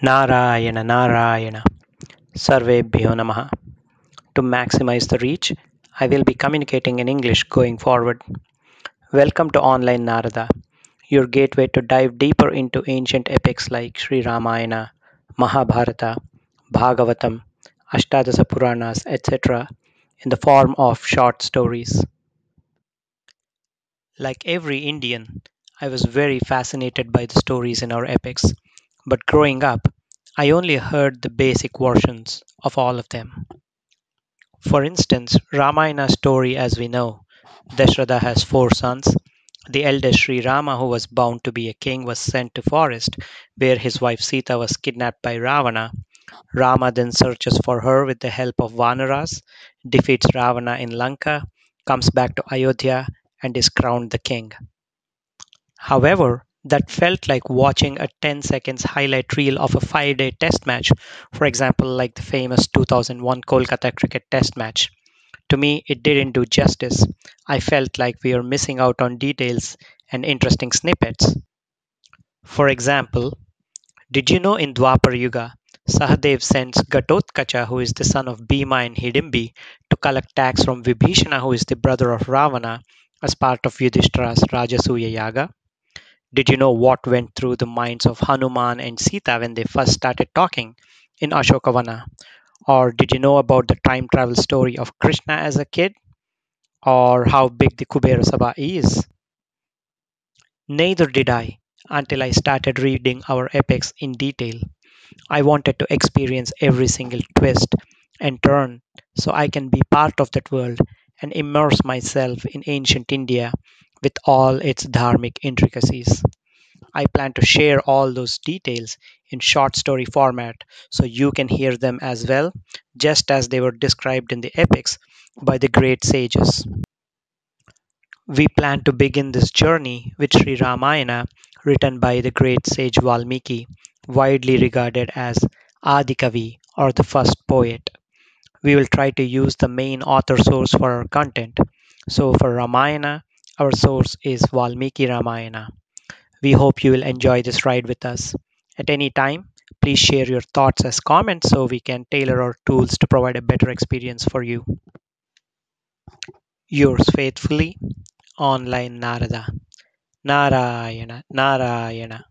Narayana Narayana Sarvebhyo Namaha. To maximize the reach, I will be communicating in English going forward. Welcome to Online Narada, your gateway to dive deeper into ancient epics like Sri Ramayana, Mahabharata, Bhagavatam, Ashtadasa Puranas, etc., in the form of short stories. Like every Indian, I was very fascinated by the stories in our epics, but growing up, I only heard the basic versions of all of them. For instance, Ramayana story as we know, Dashratha has four sons. The eldest Sri Rama, who was bound to be a king, was sent to forest where his wife Sita was kidnapped by Ravana. Rama then searches for her with the help of Vanaras, defeats Ravana in Lanka, comes back to Ayodhya, and is crowned the king. However, that felt like watching a 10 seconds highlight reel of a 5 day test match, for example, like the famous 2001 Kolkata cricket test match. To me, it didn't do justice. I felt like we were missing out on details and interesting snippets. For example, did you know in Dwapar Yuga, Sahadev sends Gatotkacha, who is the son of Bhima and Hidimbi, to collect tax from Vibhishana, who is the brother of Ravana, as part of Yudhishthira's Rajasuya Yaga? Did you know what went through the minds of Hanuman and Sita when they first started talking in Ashokavana? Or did you know about the time travel story of Krishna as a kid? Or how big the Kubera Sabha is? Neither did I until I started reading our epics in detail. I wanted to experience every single twist and turn so I can be part of that world and immerse myself in ancient India with all its dharmic intricacies. I plan to share all those details in short story format so you can hear them as well, just as they were described in the epics by the great sages. We plan to begin this journey with Sri Ramayana, written by the great sage Valmiki, widely regarded as Adikavi or the first poet. We will try to use the main author source for our content. So for Ramayana, our source is Valmiki Ramayana. We hope you will enjoy this ride with us. At any time, please share your thoughts as comments so we can tailor our tools to provide a better experience for you. Yours faithfully, Online Narada. Narayana, Narayana.